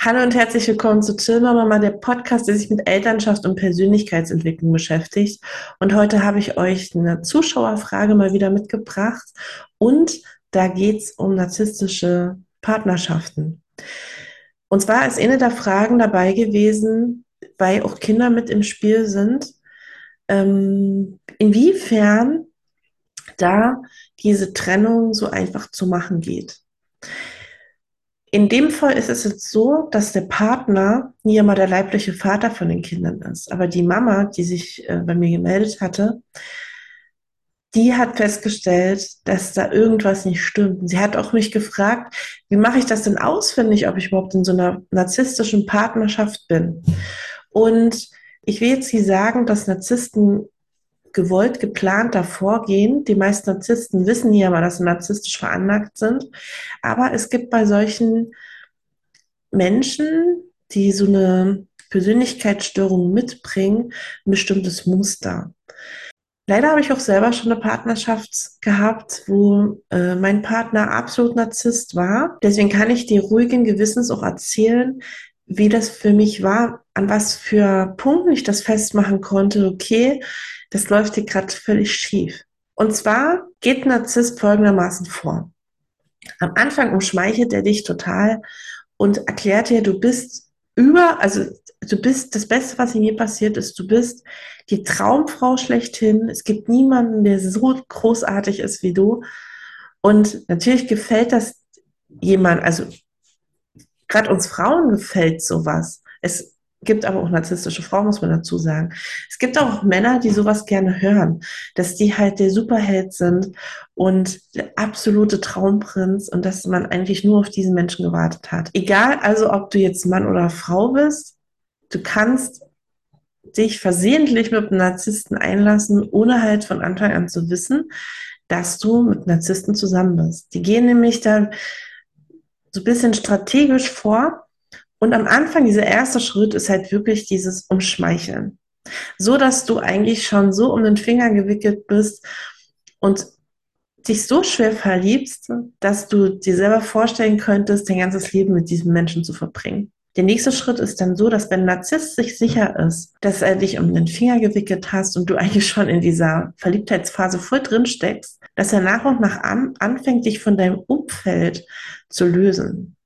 Hallo und herzlich willkommen zu Chilmer Mama, der Podcast, der sich mit Elternschaft und Persönlichkeitsentwicklung beschäftigt. Und heute habe ich euch eine Zuschauerfrage mal wieder mitgebracht. Und da geht es um narzisstische Partnerschaften. Und zwar ist eine der Fragen dabei gewesen, weil auch Kinder mit im Spiel sind, ähm, inwiefern da diese Trennung so einfach zu machen geht. In dem Fall ist es jetzt so, dass der Partner nie immer der leibliche Vater von den Kindern ist. Aber die Mama, die sich äh, bei mir gemeldet hatte, die hat festgestellt, dass da irgendwas nicht stimmt. Sie hat auch mich gefragt, wie mache ich das denn ausfindig, ob ich überhaupt in so einer narzisstischen Partnerschaft bin. Und ich will jetzt hier sagen, dass Narzissten gewollt, geplanter vorgehen. Die meisten Narzissten wissen ja mal, dass sie narzisstisch veranlagt sind. Aber es gibt bei solchen Menschen, die so eine Persönlichkeitsstörung mitbringen, ein bestimmtes Muster. Leider habe ich auch selber schon eine Partnerschaft gehabt, wo äh, mein Partner absolut Narzisst war. Deswegen kann ich dir ruhigen Gewissens auch erzählen, wie das für mich war, an was für Punkten ich das festmachen konnte. Okay, das läuft hier gerade völlig schief. Und zwar geht Narzisst folgendermaßen vor. Am Anfang umschmeichelt er dich total und erklärt dir, du bist über, also du bist das Beste, was ihm je passiert ist. Du bist die Traumfrau schlechthin. Es gibt niemanden, der so großartig ist wie du. Und natürlich gefällt das jemand, also gerade uns Frauen gefällt sowas. Es gibt aber auch narzisstische Frauen, muss man dazu sagen. Es gibt auch Männer, die sowas gerne hören, dass die halt der Superheld sind und der absolute Traumprinz und dass man eigentlich nur auf diesen Menschen gewartet hat. Egal also, ob du jetzt Mann oder Frau bist, du kannst dich versehentlich mit einem Narzissten einlassen, ohne halt von Anfang an zu wissen, dass du mit Narzissten zusammen bist. Die gehen nämlich da so ein bisschen strategisch vor und am Anfang, dieser erste Schritt ist halt wirklich dieses Umschmeicheln. So dass du eigentlich schon so um den Finger gewickelt bist und dich so schwer verliebst, dass du dir selber vorstellen könntest, dein ganzes Leben mit diesem Menschen zu verbringen. Der nächste Schritt ist dann so, dass wenn Narzisst sich sicher ist, dass er dich um den Finger gewickelt hast und du eigentlich schon in dieser Verliebtheitsphase voll drin steckst, dass er nach und nach an, anfängt, dich von deinem Umfeld zu lösen.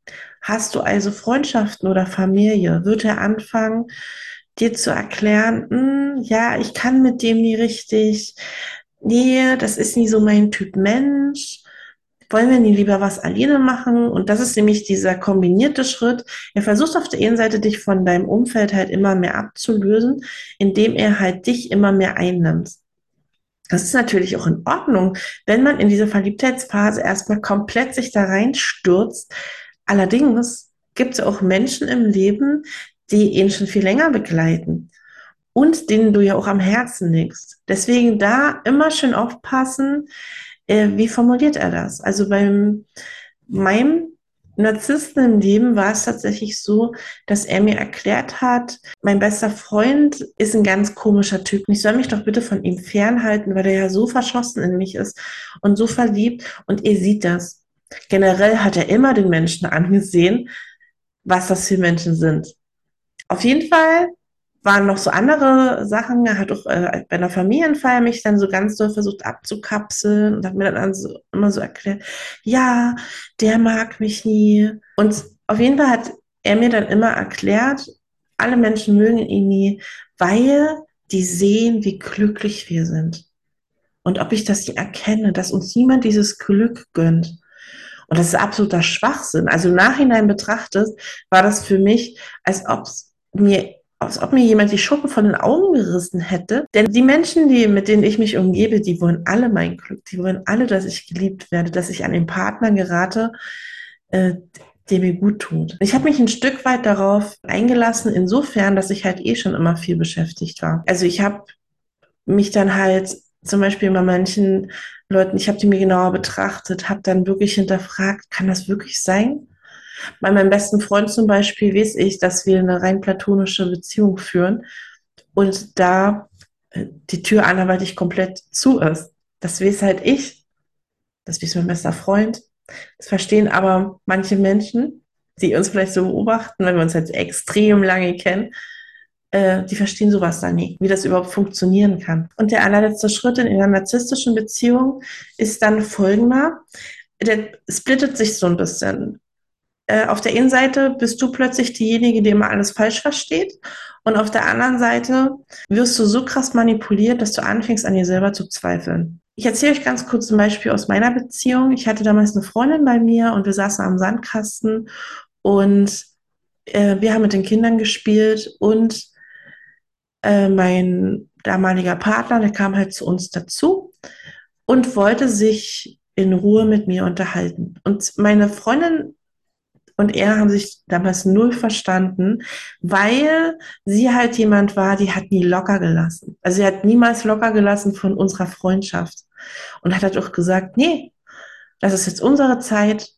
Hast du also Freundschaften oder Familie? Wird er anfangen, dir zu erklären, hm, ja, ich kann mit dem nie richtig, nee, das ist nie so mein Typ Mensch. Wollen wir nie lieber was alleine machen? Und das ist nämlich dieser kombinierte Schritt. Er versucht auf der einen Seite dich von deinem Umfeld halt immer mehr abzulösen, indem er halt dich immer mehr einnimmt. Das ist natürlich auch in Ordnung, wenn man in dieser Verliebtheitsphase erstmal komplett sich da reinstürzt, Allerdings gibt es auch Menschen im Leben, die ihn schon viel länger begleiten und denen du ja auch am Herzen liegst. Deswegen da immer schön aufpassen, äh, wie formuliert er das? Also beim meinem Narzissten im Leben war es tatsächlich so, dass er mir erklärt hat, mein bester Freund ist ein ganz komischer Typ. Ich soll mich doch bitte von ihm fernhalten, weil er ja so verschossen in mich ist und so verliebt und ihr sieht das. Generell hat er immer den Menschen angesehen, was das für Menschen sind. Auf jeden Fall waren noch so andere Sachen. Er hat auch äh, bei einer Familienfeier mich dann so ganz doll versucht abzukapseln und hat mir dann so, immer so erklärt, ja, der mag mich nie. Und auf jeden Fall hat er mir dann immer erklärt, alle Menschen mögen ihn nie, weil die sehen, wie glücklich wir sind. Und ob ich das erkenne, dass uns niemand dieses Glück gönnt. Und das ist absoluter Schwachsinn. Also im Nachhinein betrachtet, war das für mich, als ob mir als ob mir jemand die Schuppen von den Augen gerissen hätte. Denn die Menschen, die, mit denen ich mich umgebe, die wollen alle mein Glück. Die wollen alle, dass ich geliebt werde, dass ich an den Partner gerate, äh, der mir gut tut. Ich habe mich ein Stück weit darauf eingelassen, insofern, dass ich halt eh schon immer viel beschäftigt war. Also ich habe mich dann halt zum Beispiel bei manchen Leuten, ich habe die mir genauer betrachtet, habe dann wirklich hinterfragt, kann das wirklich sein? Bei meinem besten Freund zum Beispiel weiß ich, dass wir eine rein platonische Beziehung führen und da äh, die Tür anderweitig komplett zu ist. Das weiß halt ich, das weiß mein bester Freund. Das verstehen aber manche Menschen die uns vielleicht so beobachten, wenn wir uns jetzt extrem lange kennen, äh, die verstehen sowas dann nie, wie das überhaupt funktionieren kann. Und der allerletzte Schritt in einer narzisstischen Beziehung ist dann folgender. Der splittet sich so ein bisschen. Äh, auf der einen Seite bist du plötzlich diejenige, die immer alles falsch versteht. Und auf der anderen Seite wirst du so krass manipuliert, dass du anfängst, an dir selber zu zweifeln. Ich erzähle euch ganz kurz ein Beispiel aus meiner Beziehung. Ich hatte damals eine Freundin bei mir und wir saßen am Sandkasten und äh, wir haben mit den Kindern gespielt und äh, mein damaliger Partner, der kam halt zu uns dazu und wollte sich in Ruhe mit mir unterhalten. Und meine Freundin und er haben sich damals null verstanden, weil sie halt jemand war, die hat nie locker gelassen. Also sie hat niemals locker gelassen von unserer Freundschaft und hat halt auch gesagt, nee, das ist jetzt unsere Zeit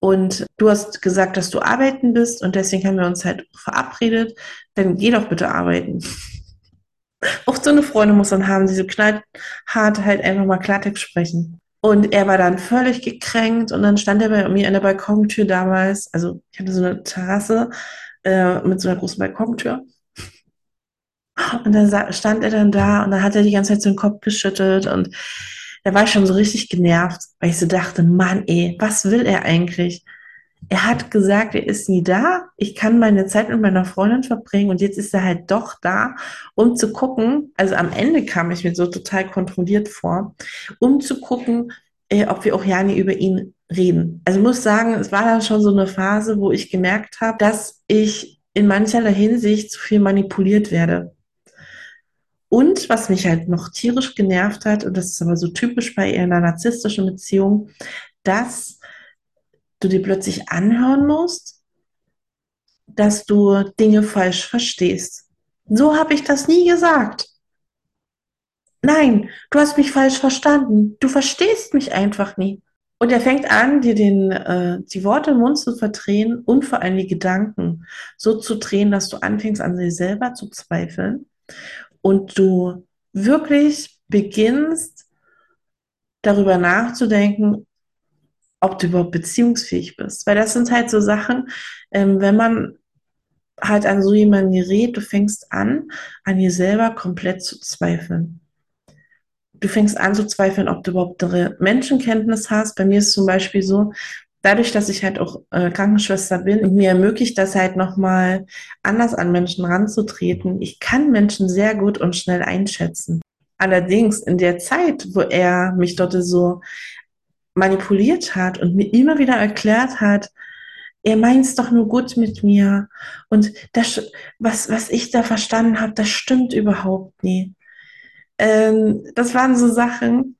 und du hast gesagt, dass du arbeiten bist und deswegen haben wir uns halt verabredet, dann geh doch bitte arbeiten. Auch so eine Freundin muss man haben, die so knallhart halt einfach mal Klartext sprechen. Und er war dann völlig gekränkt und dann stand er bei mir an der Balkontür damals. Also ich hatte so eine Terrasse äh, mit so einer großen Balkontür. Und dann stand er dann da und dann hat er die ganze Zeit so den Kopf geschüttelt und da war ich schon so richtig genervt, weil ich so dachte, Mann, ey, was will er eigentlich? Er hat gesagt, er ist nie da. Ich kann meine Zeit mit meiner Freundin verbringen und jetzt ist er halt doch da, um zu gucken. Also am Ende kam ich mir so total kontrolliert vor, um zu gucken, äh, ob wir auch ja nie über ihn reden. Also muss sagen, es war dann schon so eine Phase, wo ich gemerkt habe, dass ich in mancherlei Hinsicht zu viel manipuliert werde. Und was mich halt noch tierisch genervt hat, und das ist aber so typisch bei einer narzisstischen Beziehung, dass du dir plötzlich anhören musst, dass du Dinge falsch verstehst. So habe ich das nie gesagt. Nein, du hast mich falsch verstanden. Du verstehst mich einfach nie. Und er fängt an, dir den, äh, die Worte im Mund zu verdrehen und vor allem die Gedanken so zu drehen, dass du anfängst, an sich selber zu zweifeln und du wirklich beginnst, darüber nachzudenken, ob du überhaupt beziehungsfähig bist. Weil das sind halt so Sachen, ähm, wenn man halt an so jemanden gerät, du fängst an, an dir selber komplett zu zweifeln. Du fängst an zu zweifeln, ob du überhaupt Menschenkenntnis hast. Bei mir ist zum Beispiel so, dadurch, dass ich halt auch äh, Krankenschwester bin und mir ermöglicht das halt nochmal anders an Menschen ranzutreten. Ich kann Menschen sehr gut und schnell einschätzen. Allerdings in der Zeit, wo er mich dort so manipuliert hat und mir immer wieder erklärt hat, er meint es doch nur gut mit mir. Und das, was, was ich da verstanden habe, das stimmt überhaupt nie. Ähm, das waren so Sachen.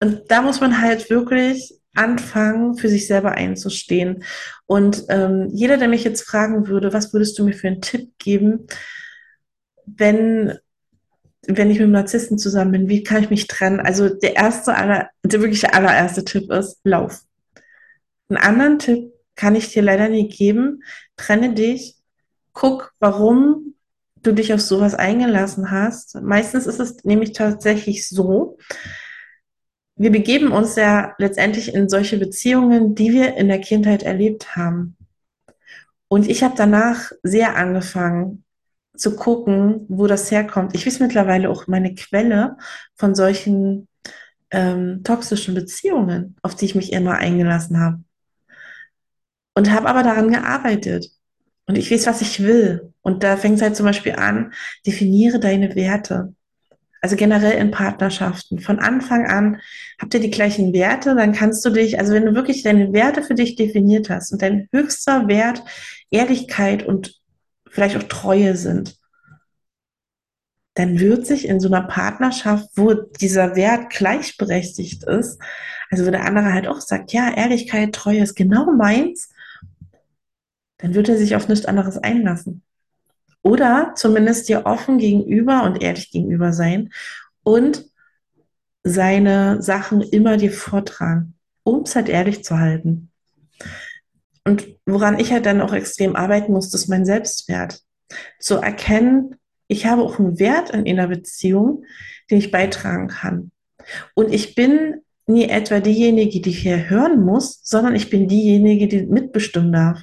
Und da muss man halt wirklich anfangen, für sich selber einzustehen. Und ähm, jeder, der mich jetzt fragen würde, was würdest du mir für einen Tipp geben, wenn wenn ich mit einem Narzissten zusammen bin, wie kann ich mich trennen? Also der erste, aller, der wirklich allererste Tipp ist, lauf. Einen anderen Tipp kann ich dir leider nicht geben. Trenne dich, guck, warum du dich auf sowas eingelassen hast. Meistens ist es nämlich tatsächlich so, wir begeben uns ja letztendlich in solche Beziehungen, die wir in der Kindheit erlebt haben. Und ich habe danach sehr angefangen, zu gucken, wo das herkommt. Ich weiß mittlerweile auch meine Quelle von solchen ähm, toxischen Beziehungen, auf die ich mich immer eingelassen habe. Und habe aber daran gearbeitet. Und ich weiß, was ich will. Und da fängt es halt zum Beispiel an, definiere deine Werte. Also generell in Partnerschaften. Von Anfang an habt ihr die gleichen Werte, dann kannst du dich, also wenn du wirklich deine Werte für dich definiert hast und dein höchster Wert Ehrlichkeit und vielleicht auch Treue sind, dann wird sich in so einer Partnerschaft, wo dieser Wert gleichberechtigt ist, also wo der andere halt auch sagt, ja, Ehrlichkeit, Treue ist genau meins, dann wird er sich auf nichts anderes einlassen. Oder zumindest dir offen gegenüber und ehrlich gegenüber sein und seine Sachen immer dir vortragen, um es halt ehrlich zu halten. Und woran ich halt dann auch extrem arbeiten muss, ist mein Selbstwert. Zu erkennen, ich habe auch einen Wert in einer Beziehung, den ich beitragen kann. Und ich bin nie etwa diejenige, die hier hören muss, sondern ich bin diejenige, die mitbestimmen darf.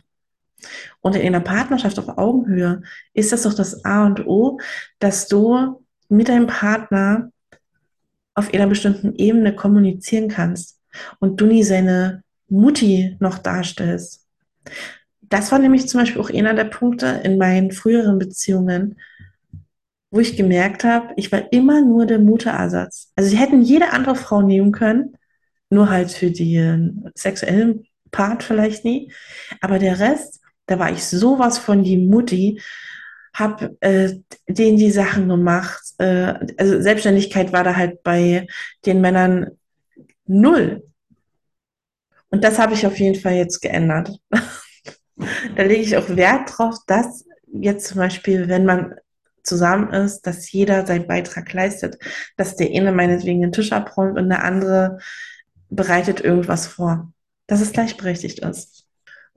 Und in einer Partnerschaft auf Augenhöhe ist das doch das A und O, dass du mit deinem Partner auf einer bestimmten Ebene kommunizieren kannst und du nie seine Mutti noch darstellst. Das war nämlich zum Beispiel auch einer der Punkte in meinen früheren Beziehungen, wo ich gemerkt habe, ich war immer nur der Mutterersatz. Also sie hätten jede andere Frau nehmen können, nur halt für den sexuellen Part vielleicht nie. Aber der Rest, da war ich sowas von die Mutti, habe äh, denen die Sachen gemacht. Äh, also Selbstständigkeit war da halt bei den Männern null. Und das habe ich auf jeden Fall jetzt geändert. da lege ich auch Wert drauf, dass jetzt zum Beispiel, wenn man zusammen ist, dass jeder seinen Beitrag leistet, dass der eine meinetwegen den Tisch abräumt und der andere bereitet irgendwas vor, dass es gleichberechtigt ist.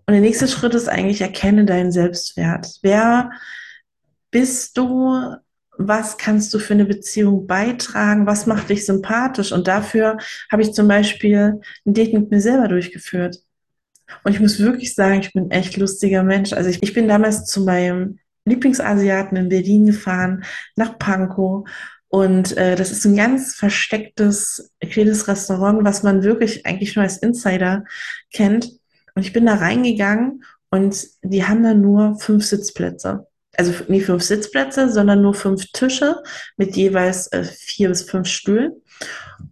Und der nächste Schritt ist eigentlich, erkenne deinen Selbstwert. Wer bist du? Was kannst du für eine Beziehung beitragen? Was macht dich sympathisch? Und dafür habe ich zum Beispiel ein Date mit mir selber durchgeführt. Und ich muss wirklich sagen, ich bin echt lustiger Mensch. Also ich, ich bin damals zu meinem Lieblingsasiaten in Berlin gefahren, nach Pankow. Und äh, das ist ein ganz verstecktes, kleines Restaurant, was man wirklich eigentlich nur als Insider kennt. Und ich bin da reingegangen und die haben da nur fünf Sitzplätze. Also nicht fünf Sitzplätze, sondern nur fünf Tische mit jeweils äh, vier bis fünf Stühlen.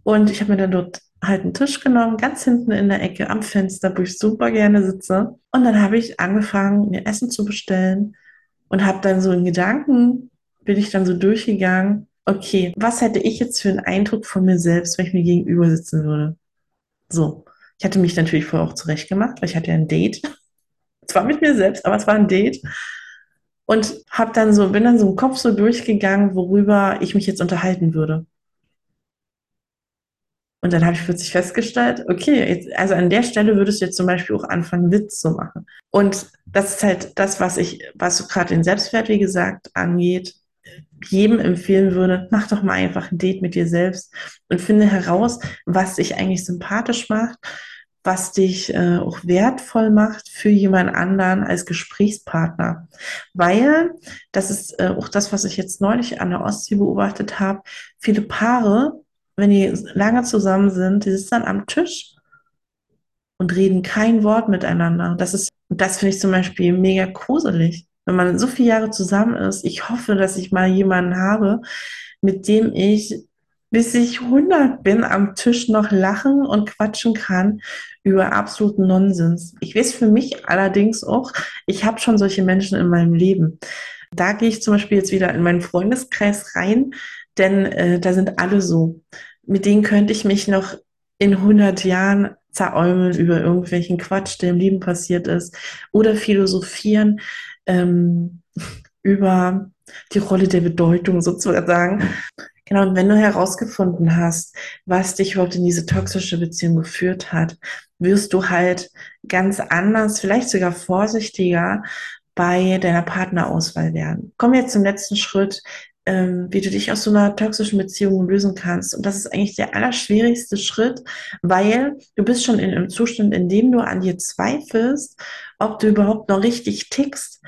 Und ich habe mir dann dort halt einen Tisch genommen, ganz hinten in der Ecke am Fenster, wo ich super gerne sitze. Und dann habe ich angefangen, mir Essen zu bestellen und habe dann so in Gedanken, bin ich dann so durchgegangen, okay, was hätte ich jetzt für einen Eindruck von mir selbst, wenn ich mir gegenüber sitzen würde? So. Ich hatte mich natürlich vorher auch zurecht gemacht, weil ich hatte ja ein Date. Zwar mit mir selbst, aber es war ein Date. Und hab dann so, bin dann so im Kopf so durchgegangen, worüber ich mich jetzt unterhalten würde. Und dann habe ich plötzlich festgestellt, okay, jetzt, also an der Stelle würdest du jetzt zum Beispiel auch anfangen, Witz zu machen. Und das ist halt das, was ich, was so gerade den Selbstwert, wie gesagt, angeht, jedem empfehlen würde, mach doch mal einfach ein Date mit dir selbst und finde heraus, was dich eigentlich sympathisch macht, was dich äh, auch wertvoll macht für jemand anderen als Gesprächspartner. Weil, das ist äh, auch das, was ich jetzt neulich an der Ostsee beobachtet habe, viele Paare wenn die lange zusammen sind, die sitzen dann am Tisch und reden kein Wort miteinander. Das ist, das finde ich zum Beispiel mega gruselig. Wenn man so viele Jahre zusammen ist, ich hoffe, dass ich mal jemanden habe, mit dem ich, bis ich 100 bin, am Tisch noch lachen und quatschen kann über absoluten Nonsens. Ich weiß für mich allerdings auch, ich habe schon solche Menschen in meinem Leben. Da gehe ich zum Beispiel jetzt wieder in meinen Freundeskreis rein, denn äh, da sind alle so. Mit denen könnte ich mich noch in 100 Jahren zeräumeln über irgendwelchen Quatsch, der im Leben passiert ist, oder philosophieren ähm, über die Rolle der Bedeutung sozusagen. Genau, und wenn du herausgefunden hast, was dich überhaupt in diese toxische Beziehung geführt hat, wirst du halt ganz anders, vielleicht sogar vorsichtiger bei deiner Partnerauswahl werden. Kommen wir jetzt zum letzten Schritt, ähm, wie du dich aus so einer toxischen Beziehung lösen kannst. Und das ist eigentlich der allerschwierigste Schritt, weil du bist schon in einem Zustand, in dem du an dir zweifelst, ob du überhaupt noch richtig tickst.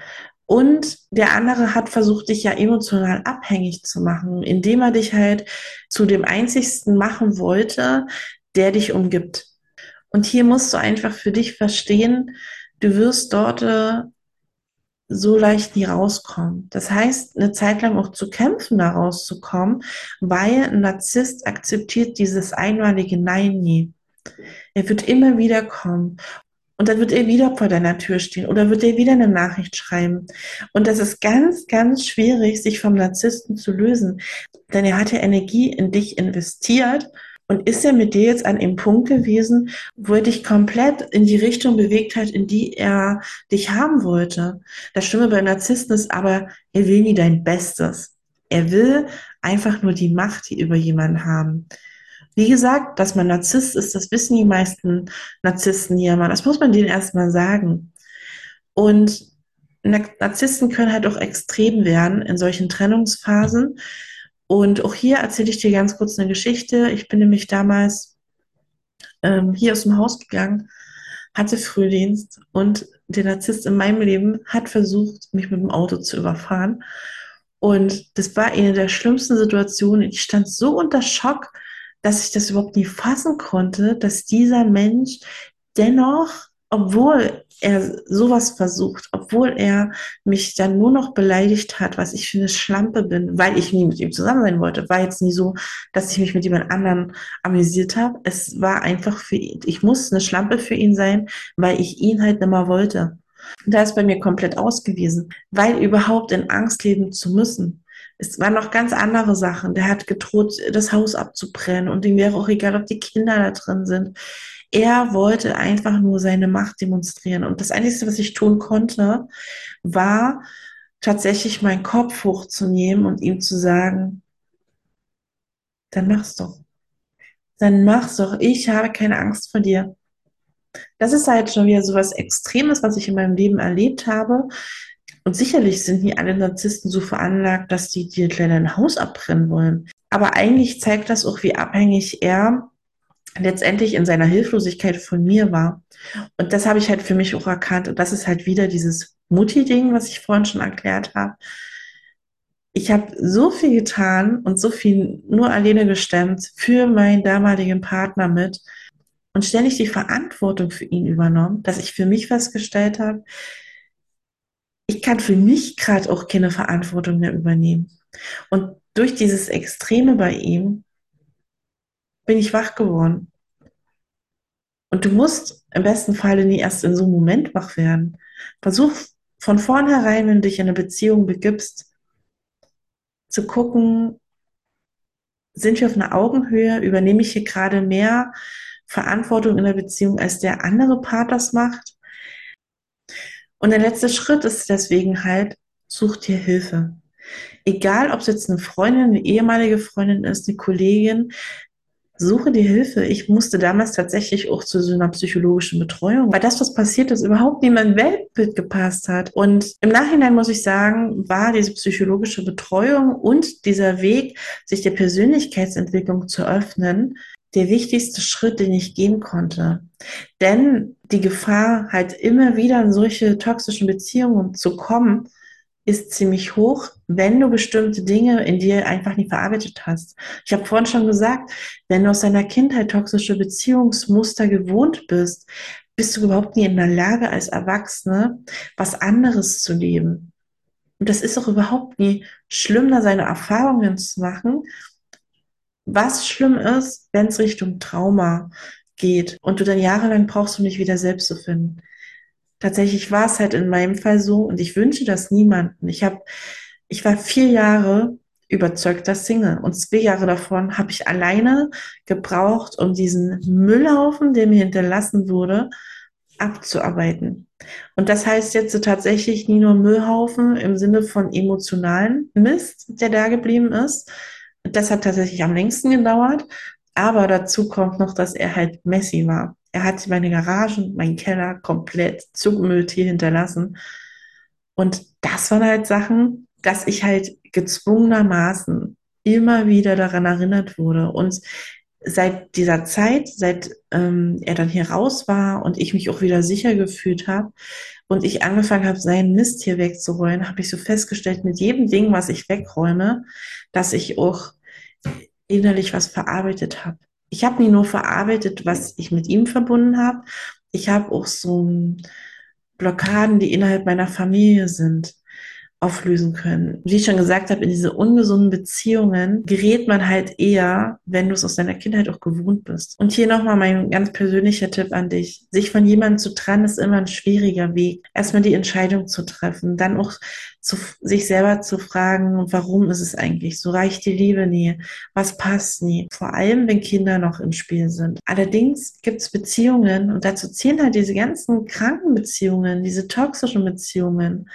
Und der andere hat versucht, dich ja emotional abhängig zu machen, indem er dich halt zu dem einzigsten machen wollte, der dich umgibt. Und hier musst du einfach für dich verstehen, du wirst dort äh, so leicht nie rauskommen. Das heißt, eine Zeit lang auch zu kämpfen, da rauszukommen, weil ein Narzisst akzeptiert dieses einmalige Nein nie. Er wird immer wieder kommen. Und dann wird er wieder vor deiner Tür stehen oder wird er wieder eine Nachricht schreiben. Und das ist ganz, ganz schwierig, sich vom Narzissten zu lösen. Denn er hat ja Energie in dich investiert und ist er mit dir jetzt an dem Punkt gewesen, wo er dich komplett in die Richtung bewegt hat, in die er dich haben wollte? Das Stimme bei Narzissten ist aber, er will nie dein Bestes. Er will einfach nur die Macht über jemanden haben. Wie gesagt, dass man Narzisst ist, das wissen die meisten Narzissten hier mal. Das muss man denen erstmal sagen. Und Narzissten können halt auch extrem werden in solchen Trennungsphasen und auch hier erzähle ich dir ganz kurz eine Geschichte. Ich bin nämlich damals ähm, hier aus dem Haus gegangen, hatte Frühdienst und der Narzisst in meinem Leben hat versucht, mich mit dem Auto zu überfahren. Und das war eine der schlimmsten Situationen. Ich stand so unter Schock, dass ich das überhaupt nie fassen konnte, dass dieser Mensch dennoch, obwohl er sowas versucht, obwohl er mich dann nur noch beleidigt hat, was ich für eine Schlampe bin, weil ich nie mit ihm zusammen sein wollte. War jetzt nie so, dass ich mich mit jemand anderem amüsiert habe. Es war einfach für ihn, ich muss eine Schlampe für ihn sein, weil ich ihn halt nicht wollte. Da ist bei mir komplett ausgewiesen, weil überhaupt in Angst leben zu müssen. Es waren noch ganz andere Sachen. Der hat gedroht, das Haus abzubrennen und ihm wäre auch egal, ob die Kinder da drin sind. Er wollte einfach nur seine Macht demonstrieren. Und das Einzige, was ich tun konnte, war tatsächlich meinen Kopf hochzunehmen und ihm zu sagen, dann mach's doch. Dann mach's doch. Ich habe keine Angst vor dir. Das ist halt schon wieder so was Extremes, was ich in meinem Leben erlebt habe. Und sicherlich sind nie alle Narzissten so veranlagt, dass die dir gleich ein Haus abbrennen wollen. Aber eigentlich zeigt das auch, wie abhängig er letztendlich in seiner Hilflosigkeit von mir war. Und das habe ich halt für mich auch erkannt. Und das ist halt wieder dieses Mutti-Ding, was ich vorhin schon erklärt habe. Ich habe so viel getan und so viel nur alleine gestemmt für meinen damaligen Partner mit und ständig die Verantwortung für ihn übernommen, dass ich für mich festgestellt habe, ich kann für mich gerade auch keine Verantwortung mehr übernehmen. Und durch dieses Extreme bei ihm bin ich wach geworden. Und du musst im besten Falle nie erst in so einem Moment wach werden. Versuch von vornherein, wenn du dich in eine Beziehung begibst, zu gucken, sind wir auf einer Augenhöhe, übernehme ich hier gerade mehr Verantwortung in der Beziehung, als der andere Part das macht. Und der letzte Schritt ist deswegen halt, such dir Hilfe. Egal, ob es jetzt eine Freundin, eine ehemalige Freundin ist, eine Kollegin, suche dir Hilfe. Ich musste damals tatsächlich auch zu so einer psychologischen Betreuung, weil das, was passiert ist, überhaupt nicht in mein Weltbild gepasst hat. Und im Nachhinein muss ich sagen, war diese psychologische Betreuung und dieser Weg, sich der Persönlichkeitsentwicklung zu öffnen, der wichtigste Schritt, den ich gehen konnte. Denn die Gefahr, halt immer wieder in solche toxischen Beziehungen zu kommen, ist ziemlich hoch, wenn du bestimmte Dinge in dir einfach nicht verarbeitet hast. Ich habe vorhin schon gesagt, wenn du aus deiner Kindheit toxische Beziehungsmuster gewohnt bist, bist du überhaupt nie in der Lage, als Erwachsene was anderes zu leben. Und das ist auch überhaupt nie schlimm, da seine Erfahrungen zu machen. Was schlimm ist, wenn es Richtung Trauma geht und du dann jahrelang brauchst, um dich wieder selbst zu finden tatsächlich war es halt in meinem Fall so und ich wünsche das niemanden. Ich habe, ich war vier Jahre überzeugter Single und zwei Jahre davon habe ich alleine gebraucht, um diesen Müllhaufen, der mir hinterlassen wurde, abzuarbeiten. Und das heißt jetzt tatsächlich nie nur Müllhaufen im Sinne von emotionalen Mist, der da geblieben ist. Das hat tatsächlich am längsten gedauert. Aber dazu kommt noch, dass er halt messy war. Er hat meine Garagen, meinen Keller komplett zugemüllt hier hinterlassen. Und das waren halt Sachen, dass ich halt gezwungenermaßen immer wieder daran erinnert wurde. Und seit dieser Zeit, seit ähm, er dann hier raus war und ich mich auch wieder sicher gefühlt habe und ich angefangen habe, seinen Mist hier wegzuräumen, habe ich so festgestellt, mit jedem Ding, was ich wegräume, dass ich auch innerlich was verarbeitet habe ich habe nie nur verarbeitet, was ich mit ihm verbunden habe. Ich habe auch so Blockaden, die innerhalb meiner Familie sind auflösen können. Wie ich schon gesagt habe, in diese ungesunden Beziehungen gerät man halt eher, wenn du es aus deiner Kindheit auch gewohnt bist. Und hier nochmal mein ganz persönlicher Tipp an dich. Sich von jemandem zu trennen, ist immer ein schwieriger Weg. Erstmal die Entscheidung zu treffen, dann auch zu, sich selber zu fragen, warum ist es eigentlich so? Reicht die Liebe nie? Was passt nie? Vor allem, wenn Kinder noch im Spiel sind. Allerdings gibt es Beziehungen und dazu zählen halt diese ganzen kranken Beziehungen, diese toxischen Beziehungen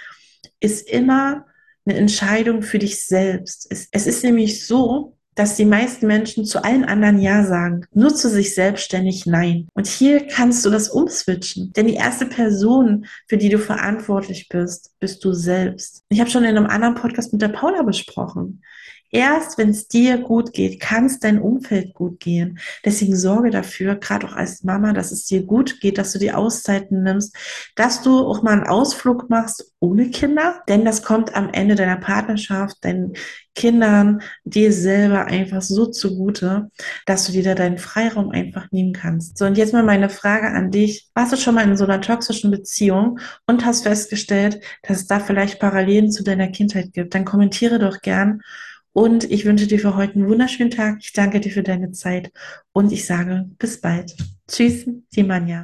ist immer eine Entscheidung für dich selbst. Es, es ist nämlich so, dass die meisten Menschen zu allen anderen Ja sagen, nur zu sich selbstständig Nein. Und hier kannst du das umswitchen, denn die erste Person, für die du verantwortlich bist, bist du selbst. Ich habe schon in einem anderen Podcast mit der Paula besprochen. Erst wenn es dir gut geht, kann es dein Umfeld gut gehen. Deswegen sorge dafür, gerade auch als Mama, dass es dir gut geht, dass du die Auszeiten nimmst, dass du auch mal einen Ausflug machst ohne Kinder, denn das kommt am Ende deiner Partnerschaft, deinen Kindern, dir selber einfach so zugute, dass du dir da deinen Freiraum einfach nehmen kannst. So, und jetzt mal meine Frage an dich. Warst du schon mal in so einer toxischen Beziehung und hast festgestellt, dass es da vielleicht Parallelen zu deiner Kindheit gibt? Dann kommentiere doch gern. Und ich wünsche dir für heute einen wunderschönen Tag. Ich danke dir für deine Zeit und ich sage bis bald. Tschüss, die Manja.